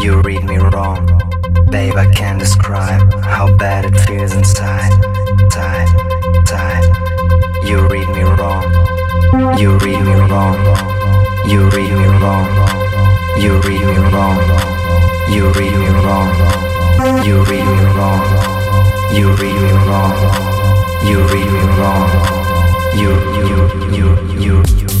You read me wrong, babe. I can't describe how bad it feels inside. Time, time. You read me wrong. You read me wrong. You read me wrong. You read me wrong. You read me wrong. You read me wrong. You read me wrong. You read me wrong. You, you, you, you, you.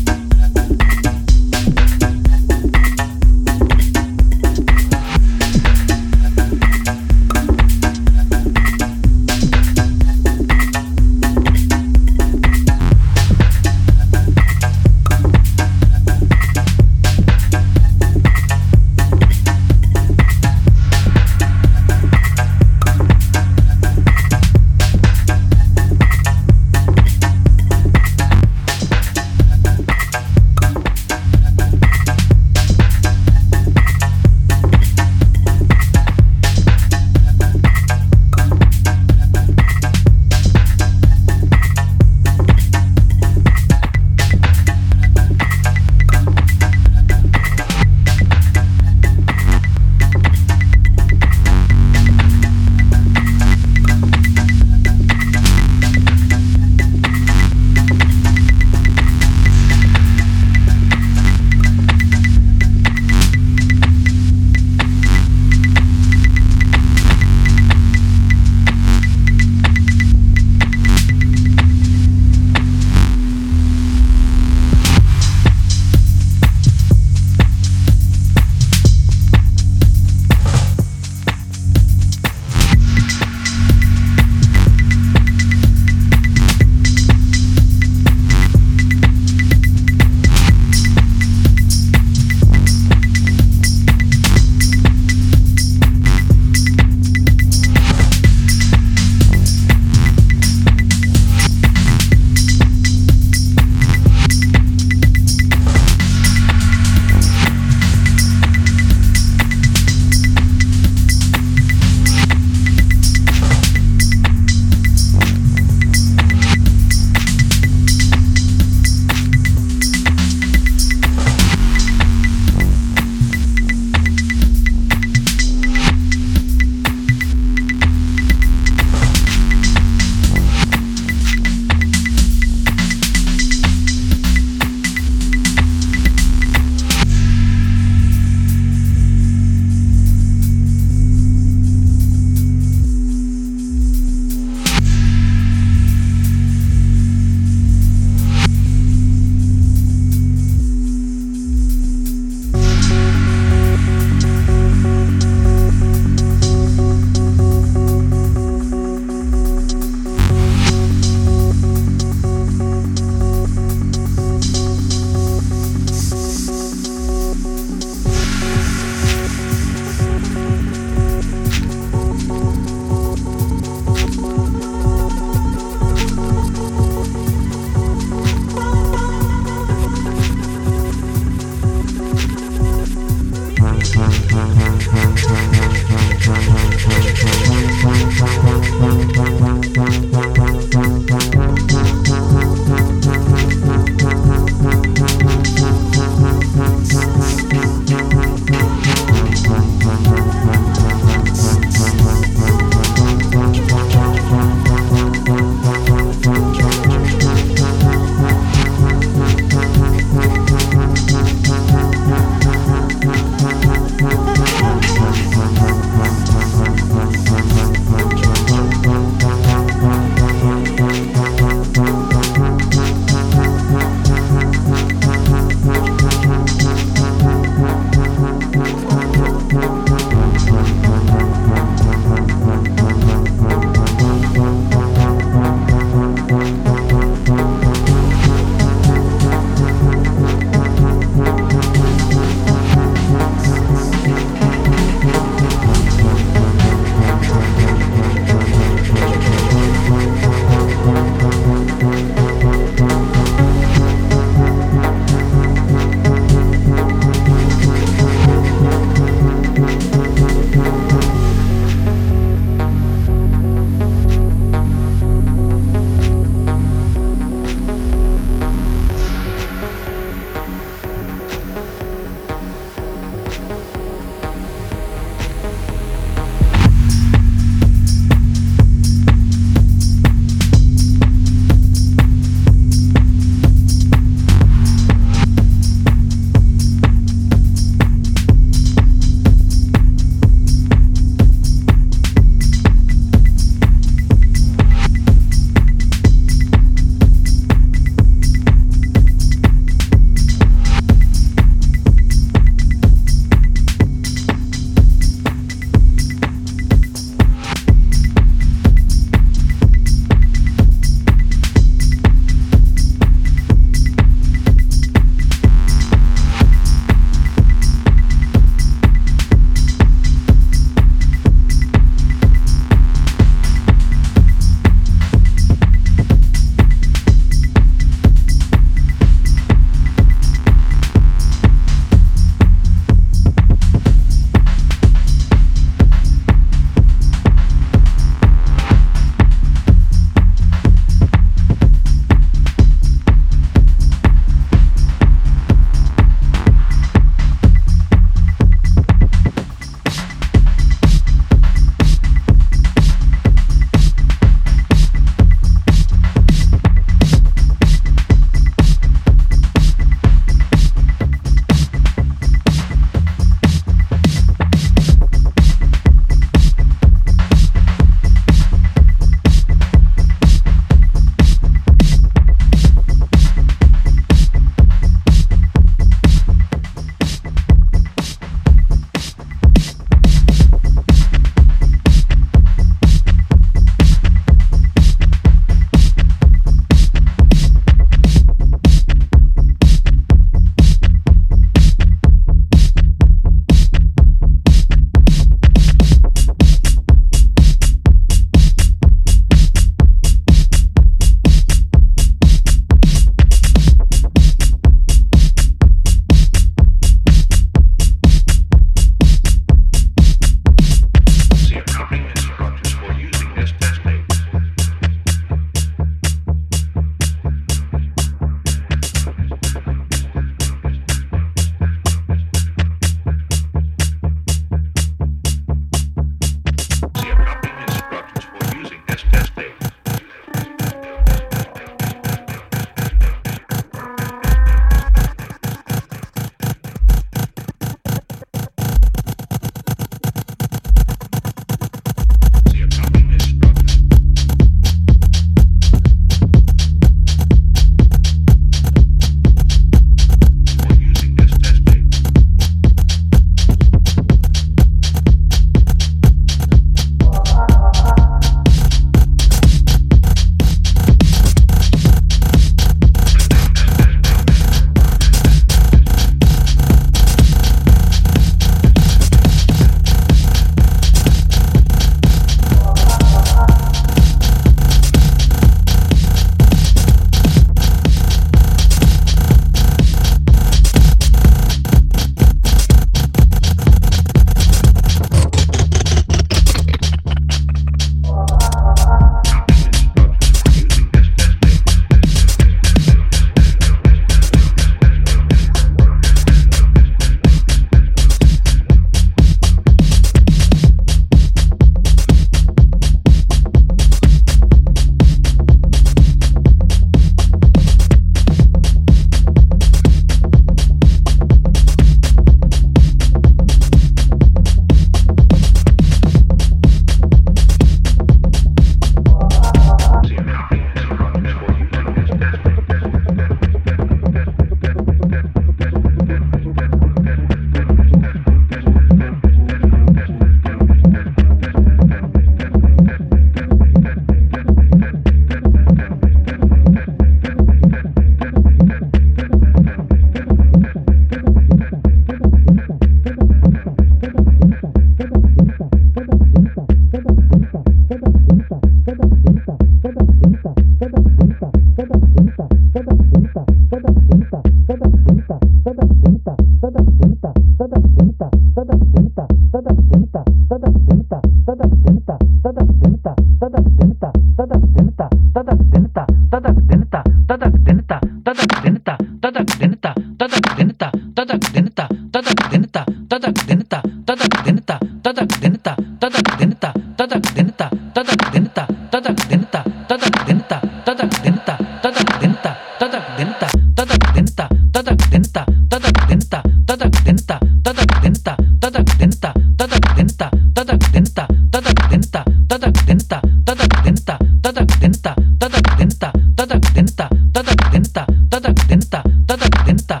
gente está